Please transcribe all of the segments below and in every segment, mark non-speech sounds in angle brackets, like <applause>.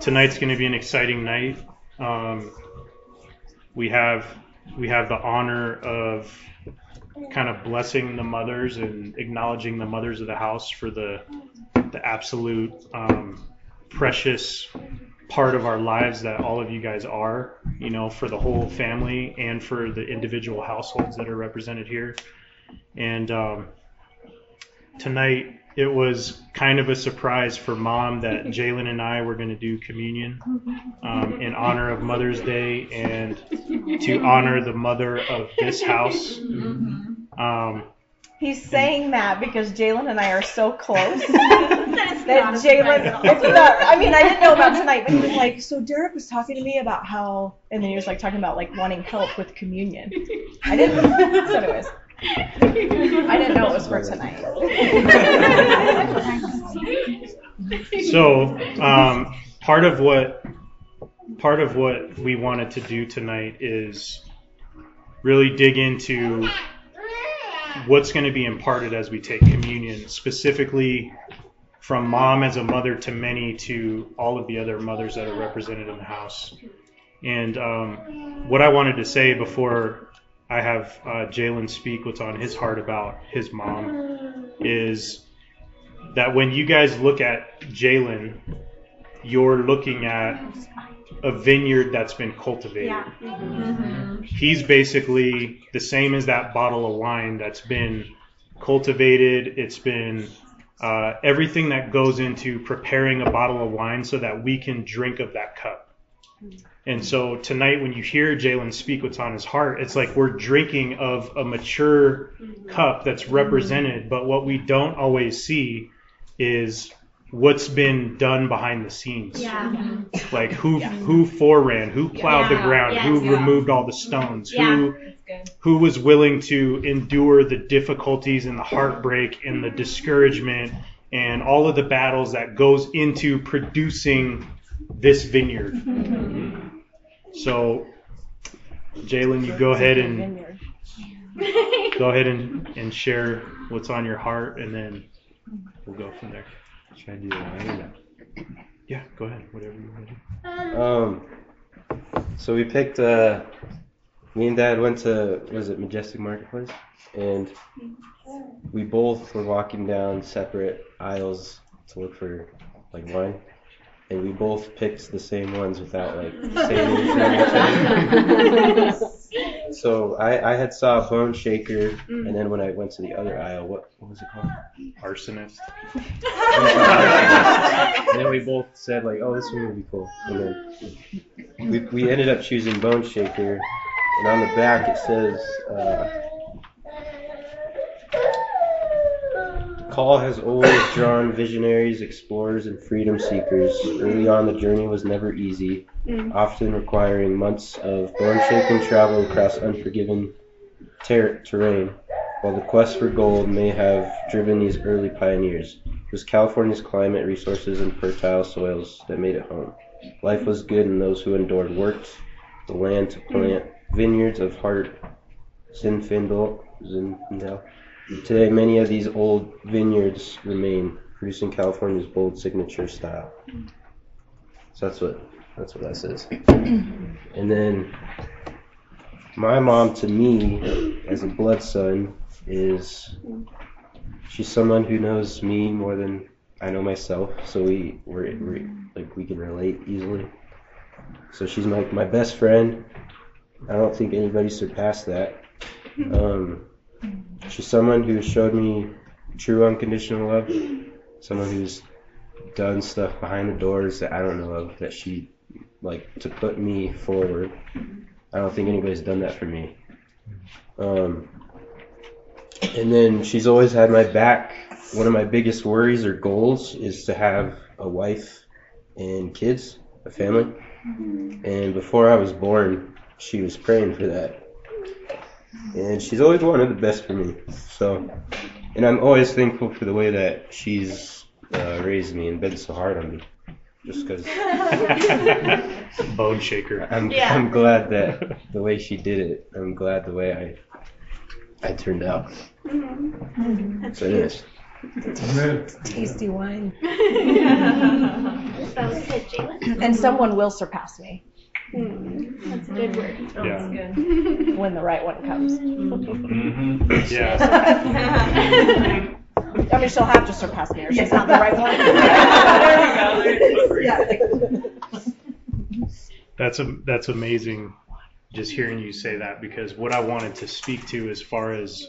tonight's going to be an exciting night. Um, we have we have the honor of kind of blessing the mothers and acknowledging the mothers of the house for the the absolute um, precious part of our lives that all of you guys are, you know, for the whole family and for the individual households that are represented here. And um, tonight it was kind of a surprise for mom that <laughs> Jalen and I were going to do communion um, in honor of Mother's Day and to <laughs> honor the mother of this house. Um, He's saying that because Jalen and I are so close <laughs> that Jalen. It's not. I mean, I didn't know about tonight, but he was like, "So Derek was talking to me about how," and then he was like talking about like wanting help with communion. I didn't. So, anyways, I didn't know it was for tonight. So, um, part of what part of what we wanted to do tonight is really dig into what's going to be imparted as we take communion, specifically from mom as a mother to many to all of the other mothers that are represented in the house. And um, what I wanted to say before I have uh, Jalen speak what's on his heart about his mom is that when you guys look at Jalen, you're looking at a vineyard that's been cultivated. He's basically the same as that bottle of wine that's been cultivated. It's been uh, everything that goes into preparing a bottle of wine so that we can drink of that cup. And so tonight, when you hear Jalen speak what's on his heart, it's like we're drinking of a mature cup that's represented, but what we don't always see is what's been done behind the scenes. Yeah. Like who who foreran, who plowed the ground, Yes. who Yeah. removed all the stones, Yeah. who who was willing to endure the difficulties and the heartbreak and the discouragement and all of the battles that goes into producing this vineyard. So Jalen, you go ahead and go ahead and, and share what's on your heart and then we'll go from there. Should I do the wine or not? Yeah, go ahead, whatever you want to do. Um, so we picked. Uh, me and Dad went to was it Majestic Marketplace, and we both were walking down separate aisles to look for like wine, and we both picked the same ones without like saying anything to each other. So I, I had saw Bone Shaker, and then when I went to the other aisle, what what was it called? Arsonist. and then we both said like, "Oh, this one would be cool." And then we, we ended up choosing Bone Shaker, and on the back it says, uh, "Call has always drawn visionaries, explorers, and freedom seekers. Early on, the journey was never easy, mm. often requiring months of bone-shaking travel across unforgiving ter- terrain." While the quest for gold may have driven these early pioneers, it was California's climate, resources, and fertile soils that made it home. Life was good, and those who endured worked the land to plant mm. vineyards of heart. Zinfandel, Zinfandel. Today, many of these old vineyards remain, producing California's bold signature style. So that's what that's what that says. <clears throat> And then my mom to me, as a blood son, is she's someone who knows me more than I know myself, so we we're, we like we can relate easily. So she's my my best friend. I don't think anybody surpassed that. Um, she's someone who showed me true unconditional love. Someone who's done stuff behind the doors that I don't know of that she like to put me forward. I don't think anybody's done that for me. Um, and then she's always had my back. One of my biggest worries or goals is to have a wife and kids, a family. And before I was born, she was praying for that. And she's always wanted the best for me. So, and I'm always thankful for the way that she's uh, raised me and been so hard on me. Just because <laughs> Bone shaker. I'm, Yeah. I'm glad that the way she did it, I'm glad the way I I turned out. So anyways, Tasty wine. That was good, And someone will surpass me Hmm, That's a good word. Yeah. <laughs> when the right one comes. Mhm. Yeah. I mean, she'll have to surpass me, or she's not the right one. <laughs> <laughs> That's a, that's amazing just hearing you say that because what I wanted to speak to as far as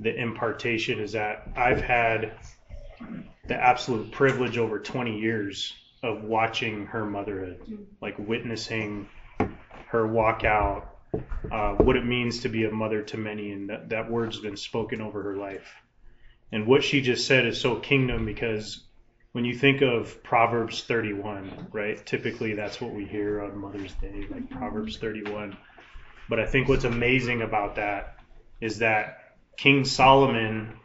the impartation is that I've had the absolute privilege over 20 years of watching her motherhood, like witnessing her walk out, uh, what it means to be a mother to many, and that, that word's been spoken over her life. And what she just said is so kingdom because when you think of Proverbs 31, right? Typically that's what we hear on Mother's Day, like Proverbs 31. But I think what's amazing about that is that King Solomon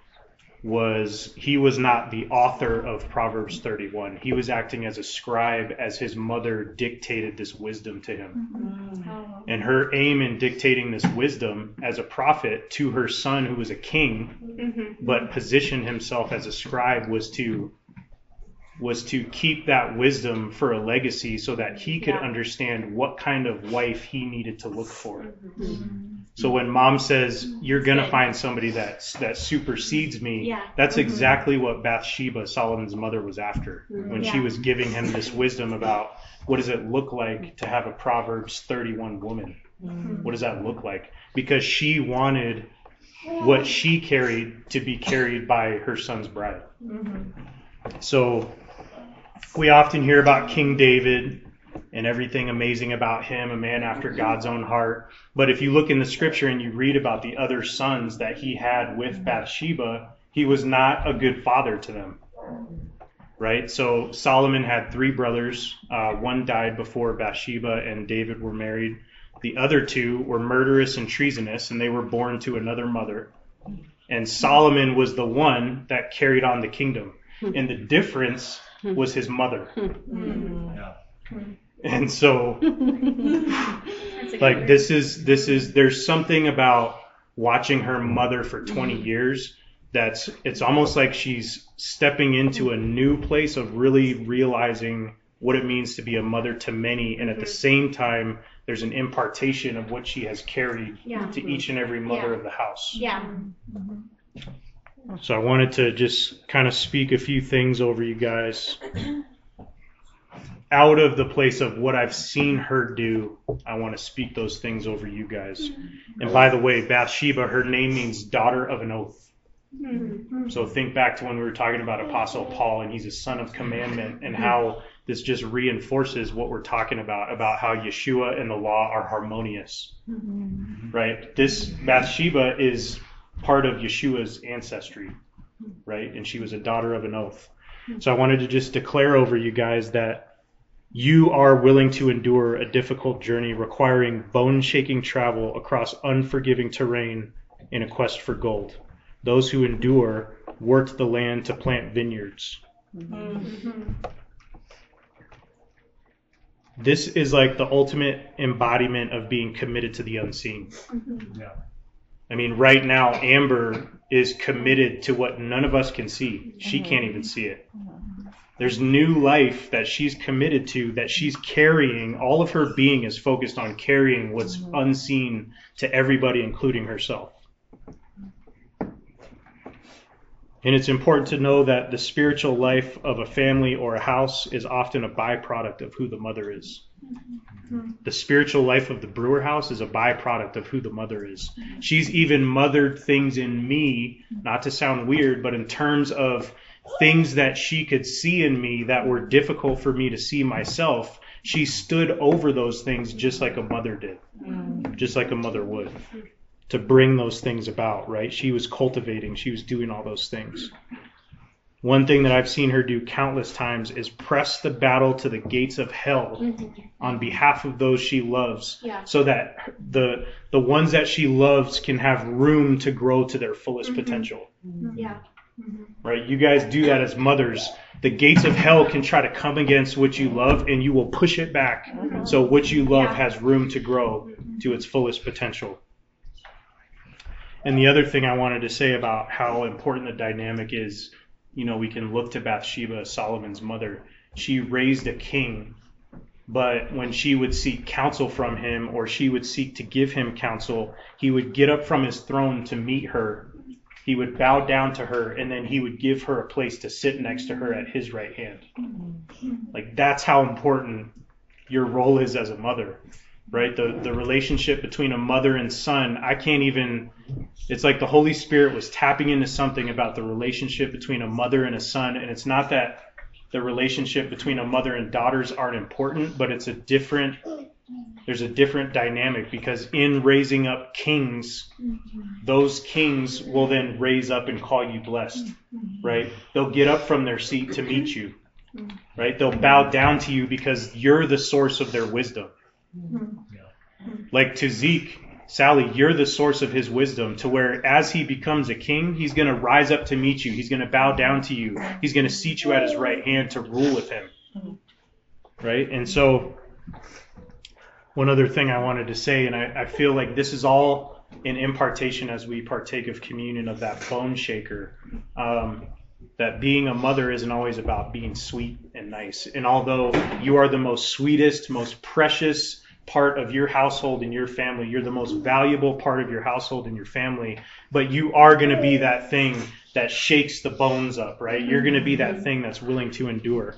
was he was not the author of Proverbs 31. He was acting as a scribe as his mother dictated this wisdom to him. Mm-hmm. Oh. And her aim in dictating this wisdom as a prophet to her son who was a king mm-hmm. but positioned himself as a scribe was to was to keep that wisdom for a legacy so that he could Yeah. understand what kind of wife he needed to look for. Mm-hmm. So mm-hmm. when mom says you're going to find somebody that that supersedes me, Yeah. that's mm-hmm. exactly what Bathsheba, Solomon's mother was after. Mm-hmm. When she was giving him this wisdom about what does it look like to have a Proverbs 31 woman? What does that look like? Because she wanted what she carried to be carried by her son's bride. So we often hear about King David and everything amazing about him, a man after God's own heart. But if you look in the scripture and you read about the other sons that he had with Bathsheba, he was not a good father to them. Right? So Solomon had three brothers. Uh, one died before Bathsheba and David were married. The other two were murderous and treasonous, and they were born to another mother. And Solomon was the one that carried on the kingdom. And the difference was his mother. Yeah. And so That's a good like this is this is there's something about watching her mother for 20 mm-hmm. years that's it's almost like she's stepping into a mm-hmm. new place of really realizing what it means to be a mother to many. And at the mm-hmm. same time there's an impartation of what she has carried Yeah. to each and every mother Yeah. of the house. Yeah. so i wanted to just kind of speak a few things over you guys <clears throat> out of the place of what I've seen her do, I want to speak those things over you guys. And by the way, Bathsheba, her name means daughter of an oath. So think back to when we were talking about Apostle Paul and he's a son of commandment and how this just reinforces what we're talking about about how Yeshua and the law are harmonious. Right? This Bathsheba is part of Yeshua's ancestry, right? And she was a daughter of an oath. So I wanted to just declare over you guys that you are willing to endure a difficult journey requiring bone shaking travel across unforgiving terrain in a quest for gold. Those who endure worked the land to plant vineyards. Mm-hmm. This is like the ultimate embodiment of being committed to the unseen. Mm-hmm. Yeah. I mean, right now, Amber is committed to what none of us can see. She mm-hmm. can't even see it. Mm-hmm. There's new life that she's committed to, that she's carrying. All of her being is focused on carrying what's mm-hmm. unseen to everybody, including herself. And it's important to know that the spiritual life of a family or a house is often a byproduct of who the mother is. Mm-hmm. The spiritual life of the brewer house is a byproduct of who the mother is. Mm-hmm. She's even mothered things in me, not to sound weird, but in terms of things that she could see in me that were difficult for me to see myself. She stood over those things just like a mother did, mm. just like a mother would, to bring those things about, right? She was cultivating, she was doing all those things. One thing that I've seen her do countless times is press the battle to the gates of hell on behalf of those she loves Yeah. so that the the ones that she loves can have room to grow to their fullest mm-hmm. potential mm-hmm. Yeah. Mm-hmm. right? You guys do that as mothers. The gates of hell can try to come against what you love and you will push it back. Mm-hmm. So what you love has room to grow to its fullest potential. And the other thing i wanted to say about how important the dynamic is you know, we can look to Bathsheba, Solomon's mother. She raised a king, but when she would seek counsel from him or she would seek to give him counsel, he would get up from his throne to meet her. He would bow down to her and then he would give her a place to sit next to her at his right hand. Like that's how important your role is as a mother, right? The the relationship between a mother and son, I can't even it's like the Holy Spirit was tapping into something about the relationship between a mother and a son and it's not that the relationship between a mother and daughters aren't important, but it's a different there's a different dynamic because in raising up kings, those kings will then raise up and call you blessed, right? They'll get up from their seat to meet you, right? They'll bow down to you because you're the source of their wisdom. Like to Zeke, Sally, you're the source of his wisdom to where as he becomes a king, he's going to rise up to meet you. He's going to bow down to you. He's going to seat you at his right hand to rule with him. Right? And so, one other thing I wanted to say, and I, I feel like this is all an impartation as we partake of communion of that bone shaker. Um, that being a mother isn't always about being sweet and nice. And although you are the most sweetest, most precious part of your household and your family, you're the most valuable part of your household and your family, but you are going to be that thing that shakes the bones up, right? You're going to be that thing that's willing to endure.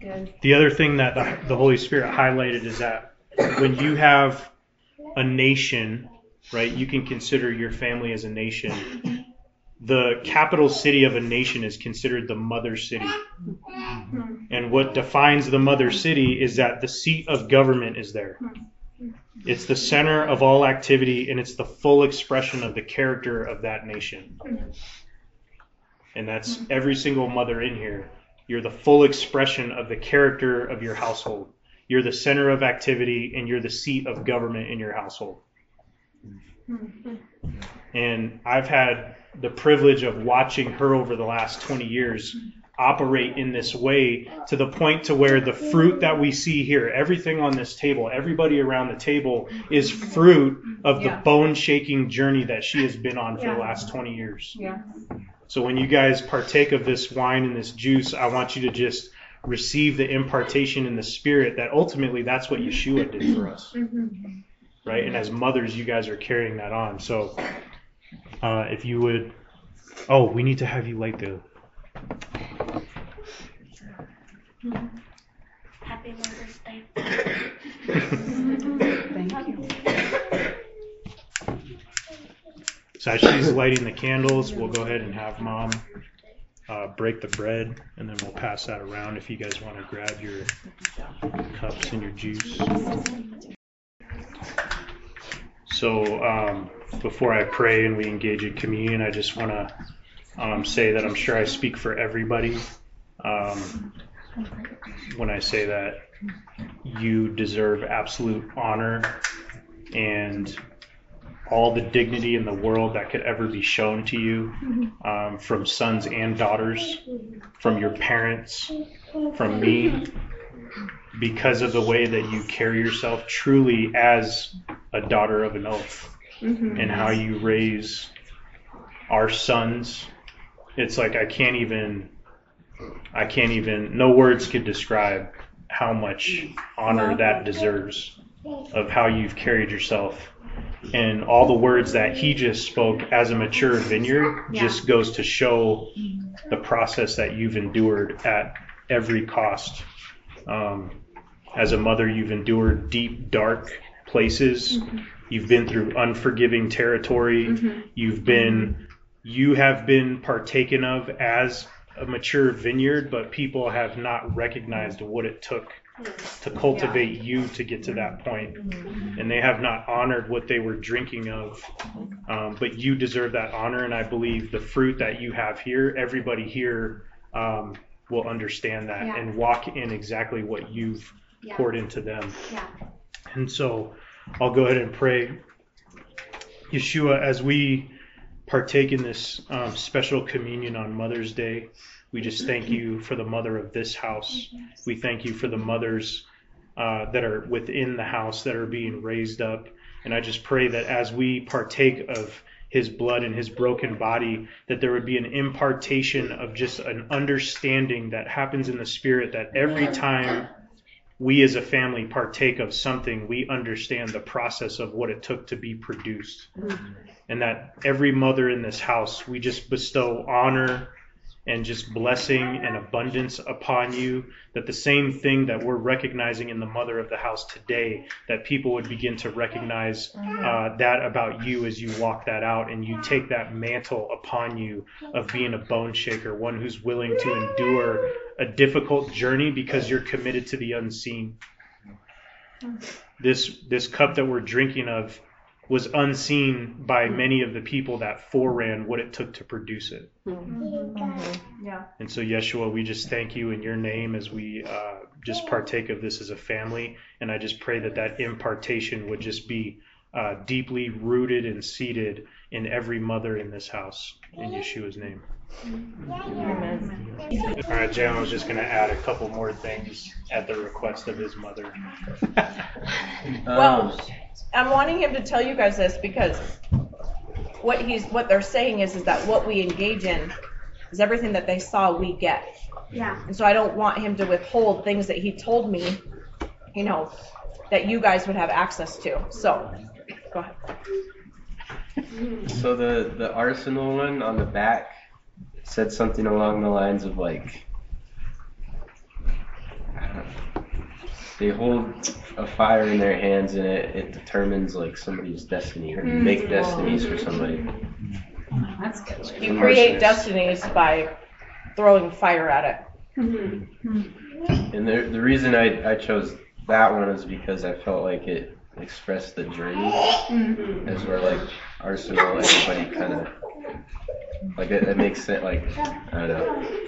good. The other thing that the, the Holy Spirit highlighted is that when you have a nation, right, you can consider your family as a nation. The capital city of a nation is considered the mother city. And what defines the mother city is that the seat of government is there. It's the center of all activity and it's the full expression of the character of that nation. And that's every single mother in here. You're the full expression of the character of your household. You're the center of activity and you're the seat of government in your household. And I've had the privilege of watching her over the last 20 years operate in this way to the point to where the fruit that we see here, everything on this table, everybody around the table is fruit of Yeah. the bone shaking journey that she has been on for Yeah. the last 20 years. Yeah. So when you guys partake of this wine and this juice, I want you to just receive the impartation in the spirit that ultimately that's what Yeshua did for us. Right? And as mothers, you guys are carrying that on. So uh, if you would Oh, we need to have you light the Happy Mother's Day. Thank you. So as she's lighting the candles, we'll go ahead and have mom uh, break the bread, and then we'll pass that around if you guys want to grab your cups and your juice. So um, before I pray and we engage in communion, I just want to um, say that I'm sure I speak for everybody um, when I say that you deserve absolute honor and all the dignity in the world that could ever be shown to you um, from sons and daughters, from your parents, from me, because of the way that you carry yourself truly as a daughter of an oath and how you raise our sons. It's like I can't even, I can't even, no words could describe how much honor that deserves of how you've carried yourself and all the words that he just spoke as a mature vineyard just goes to show the process that you've endured at every cost. Um, as a mother, you've endured deep, dark places. Mm-hmm. You've been through unforgiving territory. Mm-hmm. You've been, mm-hmm. you have been partaken of as a mature vineyard, but people have not recognized what it took to cultivate you to get to that point. And they have not honored what they were drinking of. Um, but you deserve that honor. And I believe the fruit that you have here, everybody here um, will understand that Yeah. and walk in exactly what you've Yeah. poured into them. Yeah. And so I'll go ahead and pray. Yeshua, as we partake in this um, special communion on Mother's Day, we just thank you for the mother of this house. We thank you for the mothers uh, that are within the house that are being raised up. And I just pray that as we partake of his blood and his broken body, that there would be an impartation of just an understanding that happens in the spirit that every time we as a family partake of something, we understand the process of what it took to be produced. And that every mother in this house, we just bestow honor and just blessing and abundance upon you. That the same thing that we're recognizing in the mother of the house today, that people would begin to recognize uh, that about you as you walk that out and you take that mantle upon you of being a bone shaker, one who's willing to endure a difficult journey because you're committed to the unseen. This this cup that we're drinking of was unseen by many of the people that foreran what it took to produce it. Yeah. And so, Yeshua, we just thank you in your name as we uh, just partake of this as a family. And I just pray that that impartation would just be uh, deeply rooted and seated in every mother in this house. In Yeshua's name. Amen. All right, Jalen was just going to add a couple more things at the request of his mother. <laughs> Well, I'm wanting him to tell you guys this because what he's what they're saying is is that what we engage in is everything that they saw we get. Yeah. And so I don't want him to withhold things that he told me, you know, that you guys would have access to. So, go ahead. So the the arsenal one on the back said something along the lines of like I don't know, they hold a fire in their hands and it, it determines like somebody's destiny or make mm. destinies for somebody. Mm-hmm. Oh, that's good. You create destinies by throwing fire at it. Mm-hmm. And the the reason I, I chose that one is because I felt like it expressed the journey mm-hmm. as we're like arsenal everybody kind of like it, it makes it like I don't know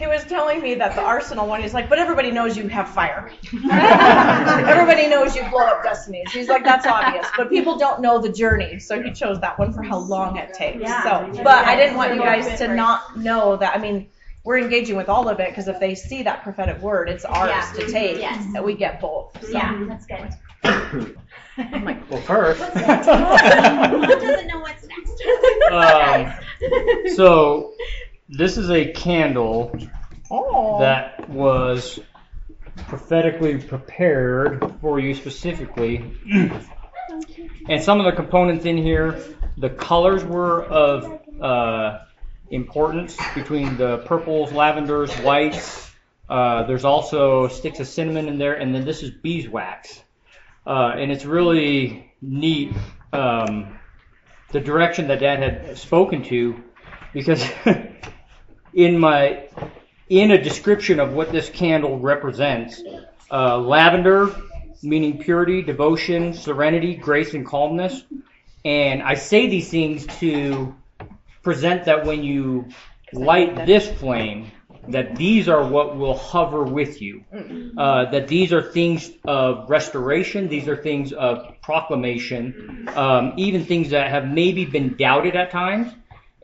He was telling me that the arsenal one, he's like, but everybody knows you have fire. <laughs> everybody knows you blow up destinies. He's like, that's obvious, but people don't know the journey. So he chose that one for how long it takes. Yeah. So, but I didn't want you guys to not know that. I mean, we're engaging with all of it because if they see that prophetic word, it's ours Yeah. to take. Yes. That we get both. So. Yeah, that's good. I'm like, Well, first, Who doesn't know what's next? um, so this is a candle oh. that was prophetically prepared for you specifically. <clears throat> and some of the components in here, the colors were of uh, importance between the purples, lavenders, whites. Uh, there's also sticks of cinnamon in there, and then this is beeswax. Uh, and it's really neat um, the direction that Dad had spoken to, because <laughs> in my in a description of what this candle represents, uh, lavender meaning purity, devotion, serenity, grace, and calmness. And I say these things to present that when you light this flame, that these are what will hover with you. Uh, that these are things of restoration, these are things of proclamation, um, even things that have maybe been doubted at times.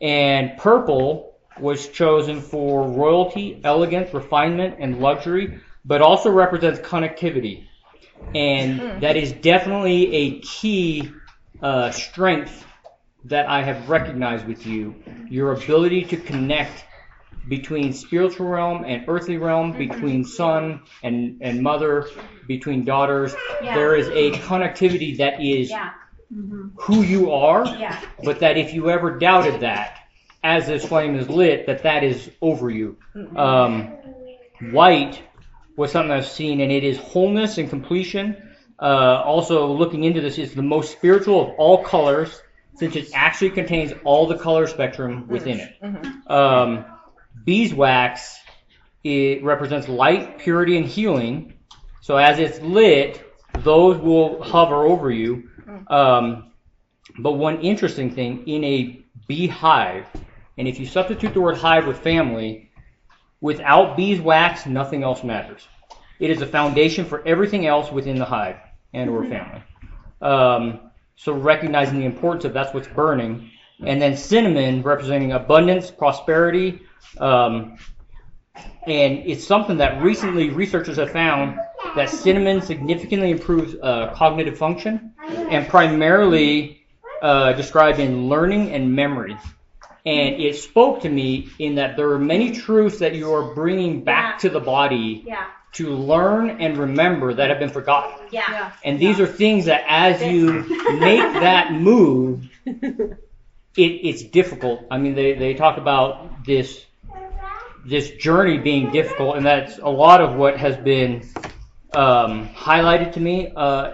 And purple was chosen for royalty, elegance, refinement, and luxury, but also represents connectivity. And that is definitely a key uh, strength that I have recognized with you your ability to connect between spiritual realm and earthly realm, between son and, and mother, between daughters. Yeah. There is a connectivity that is Yeah. who you are, Yeah. but that if you ever doubted that, as this flame is lit, that that is over you. Um, white was something I've seen, and it is wholeness and completion. Uh, also, looking into this, is the most spiritual of all colors, since it actually contains all the color spectrum within it. Um, beeswax it represents light, purity, and healing. So as it's lit, those will hover over you. Um, but one interesting thing in a beehive, and if you substitute the word hive with family, without beeswax, nothing else matters. It is a foundation for everything else within the hive and or family. Um, so recognizing the importance of that's what's burning, and then cinnamon representing abundance, prosperity, um, and it's something that recently researchers have found that cinnamon significantly improves uh, cognitive function, and primarily uh, described in learning and memory. And it spoke to me in that there are many truths that you are bringing back to the body Yeah. to learn and remember that have been forgotten. Yeah. And these are things that as you <laughs> make that move, it, it's difficult. I mean, they, they talk about this this journey being difficult, and that's a lot of what has been um, highlighted to me. Uh,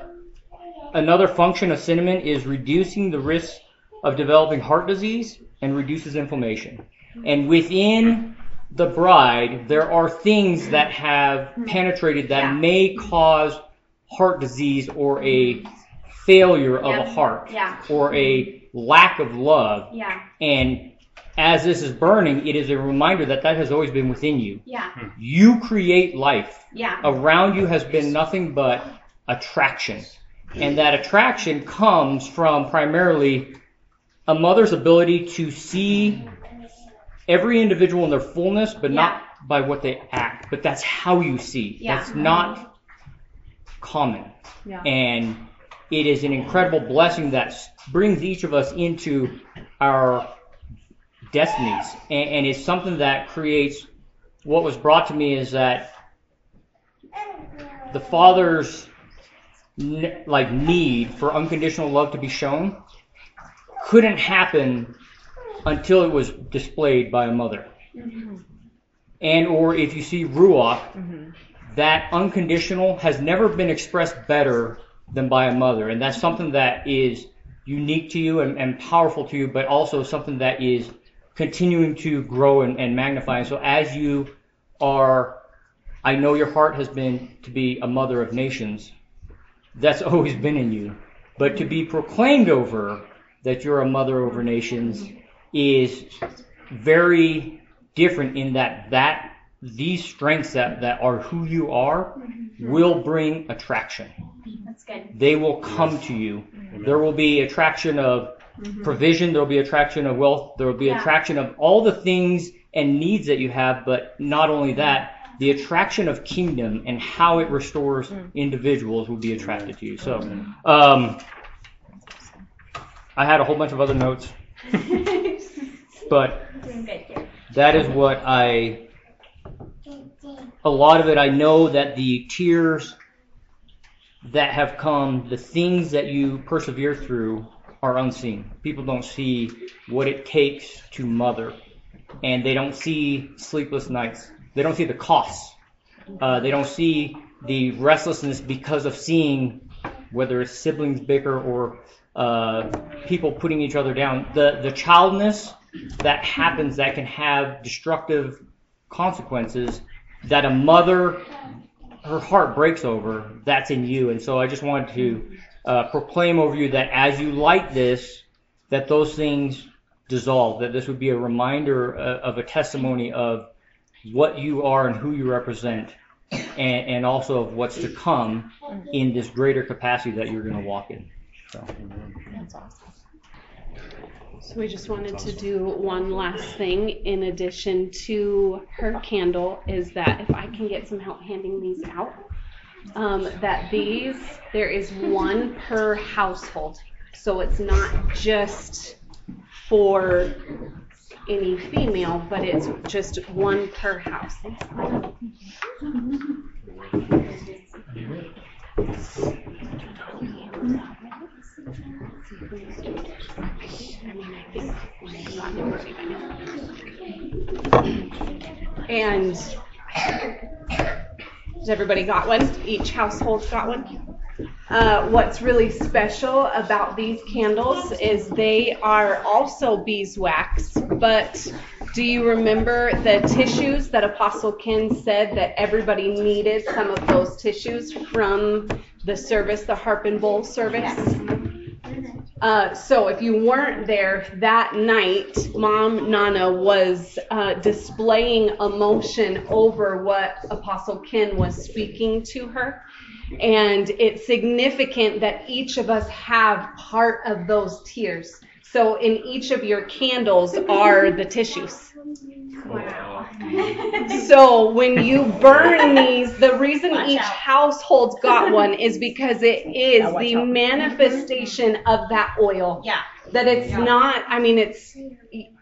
another function of cinnamon is reducing the risk of developing heart disease and reduces inflammation. And within the bride, there are things that have penetrated that Yeah. may cause heart disease or a failure of a heart Yeah. or a lack of love. Yeah. And as this is burning, it is a reminder that that has always been within you. Yeah. You create life. Yeah. Around you has been nothing but attraction. And that attraction comes from primarily a mother's ability to see every individual in their fullness, but not by what they act. But that's how you see. Yeah. That's not common. Yeah. And it is an incredible blessing that brings each of us into our destinies. And, and it's something that creates what was brought to me is that the father's like need for unconditional love to be shown couldn't happen until it was displayed by a mother. Mm-hmm. And or if you see ruach, mm-hmm. that unconditional has never been expressed better than by a mother. And that's something that is unique to you and, and powerful to you, but also something that is continuing to grow and, and magnify. And so as you are, I know your heart has been to be a mother of nations. That's <laughs> always been in you. But to be proclaimed over that you're a mother over nations is very different in that that these strengths that, that are who you are mm-hmm. will bring attraction. That's good. They will come to you. There will be attraction of mm-hmm. provision, there will be attraction of wealth, there will be Yeah. attraction of all the things and needs that you have, but not only that, the attraction of kingdom and how it restores mm. individuals will be attracted to you. So, um, I had a whole bunch of other notes, but that is what I. A lot of it, I know that the tears that have come, the things that you persevere through, are unseen. People don't see what it takes to mother, and they don't see sleepless nights. They don't see the costs. Uh, they don't see the restlessness because of seeing whether it's siblings bicker or uh, people putting each other down. The the childness that happens that can have destructive consequences that a mother her heart breaks over that's in you and so i just wanted to uh, proclaim over you that as you light this that those things dissolve that this would be a reminder uh, of a testimony of what you are and who you represent and, and also of what's to come in this greater capacity that you're going to walk in so That's awesome. So we just wanted to do one last thing in addition to her candle is that if I can get some help handing these out, um, that these, there is one per household. So it's not just for any female, but it's just one per house. And has everybody got one? Each household's got one? Uh, what's really special about these candles is they are also beeswax, but do you remember the tissues that Apostle Ken said that everybody needed some of those tissues from the service, the harp and bowl service? Uh, so if you weren't there that night, Mom Nana was uh, displaying emotion over what Apostle Ken was speaking to her. And it's significant that each of us have part of those tears. So in each of your candles are the tissues. Wow. So when you burn these, the reason Watch each out. household's got <laughs> one is because it is Yeah, the out. manifestation of that oil. Yeah. That it's Yeah. not, I mean, it's,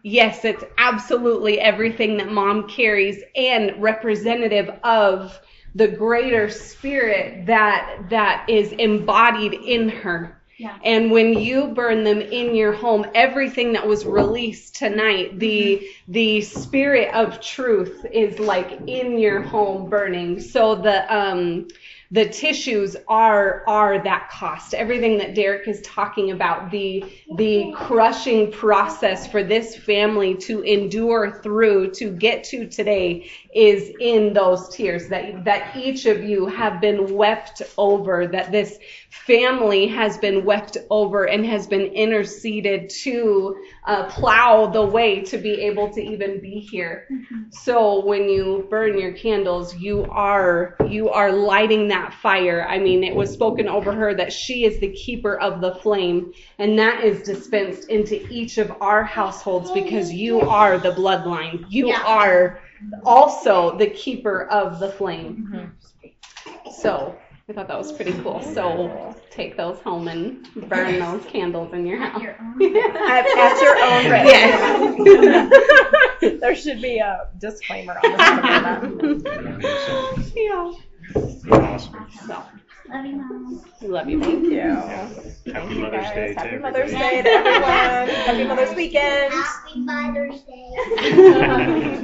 yes, it's absolutely everything that mom carries and representative of the greater spirit that that is embodied in her. Yeah. And when you burn them in your home, everything that was released tonight, the the spirit of truth is like in your home burning. So the um the tissues are are that cost. Everything that Derek is talking about, the the crushing process for this family to endure through to get to today is in those tears that that each of you have been wept over, that this family has been wept over and has been interceded to uh, plow the way to be able to even be here. So when you burn your candles, you are you are lighting that fire. I mean, it was spoken over her that she is the keeper of the flame, and that is dispensed into each of our households because you are the bloodline. You Yeah. are also the keeper of the flame. So I thought that was pretty cool. So take those home and burn those candles in your house. Your own. <laughs> At, at your own risk. Yes. <laughs> there should be a disclaimer on the side of that. <laughs> yeah. Awesome. So Love you, Mom. we love you. Thank you. Happy Mother's Guys, Day to Happy everybody. Mother's Day to everyone. Happy Mother's weekend. Happy Mother's Day.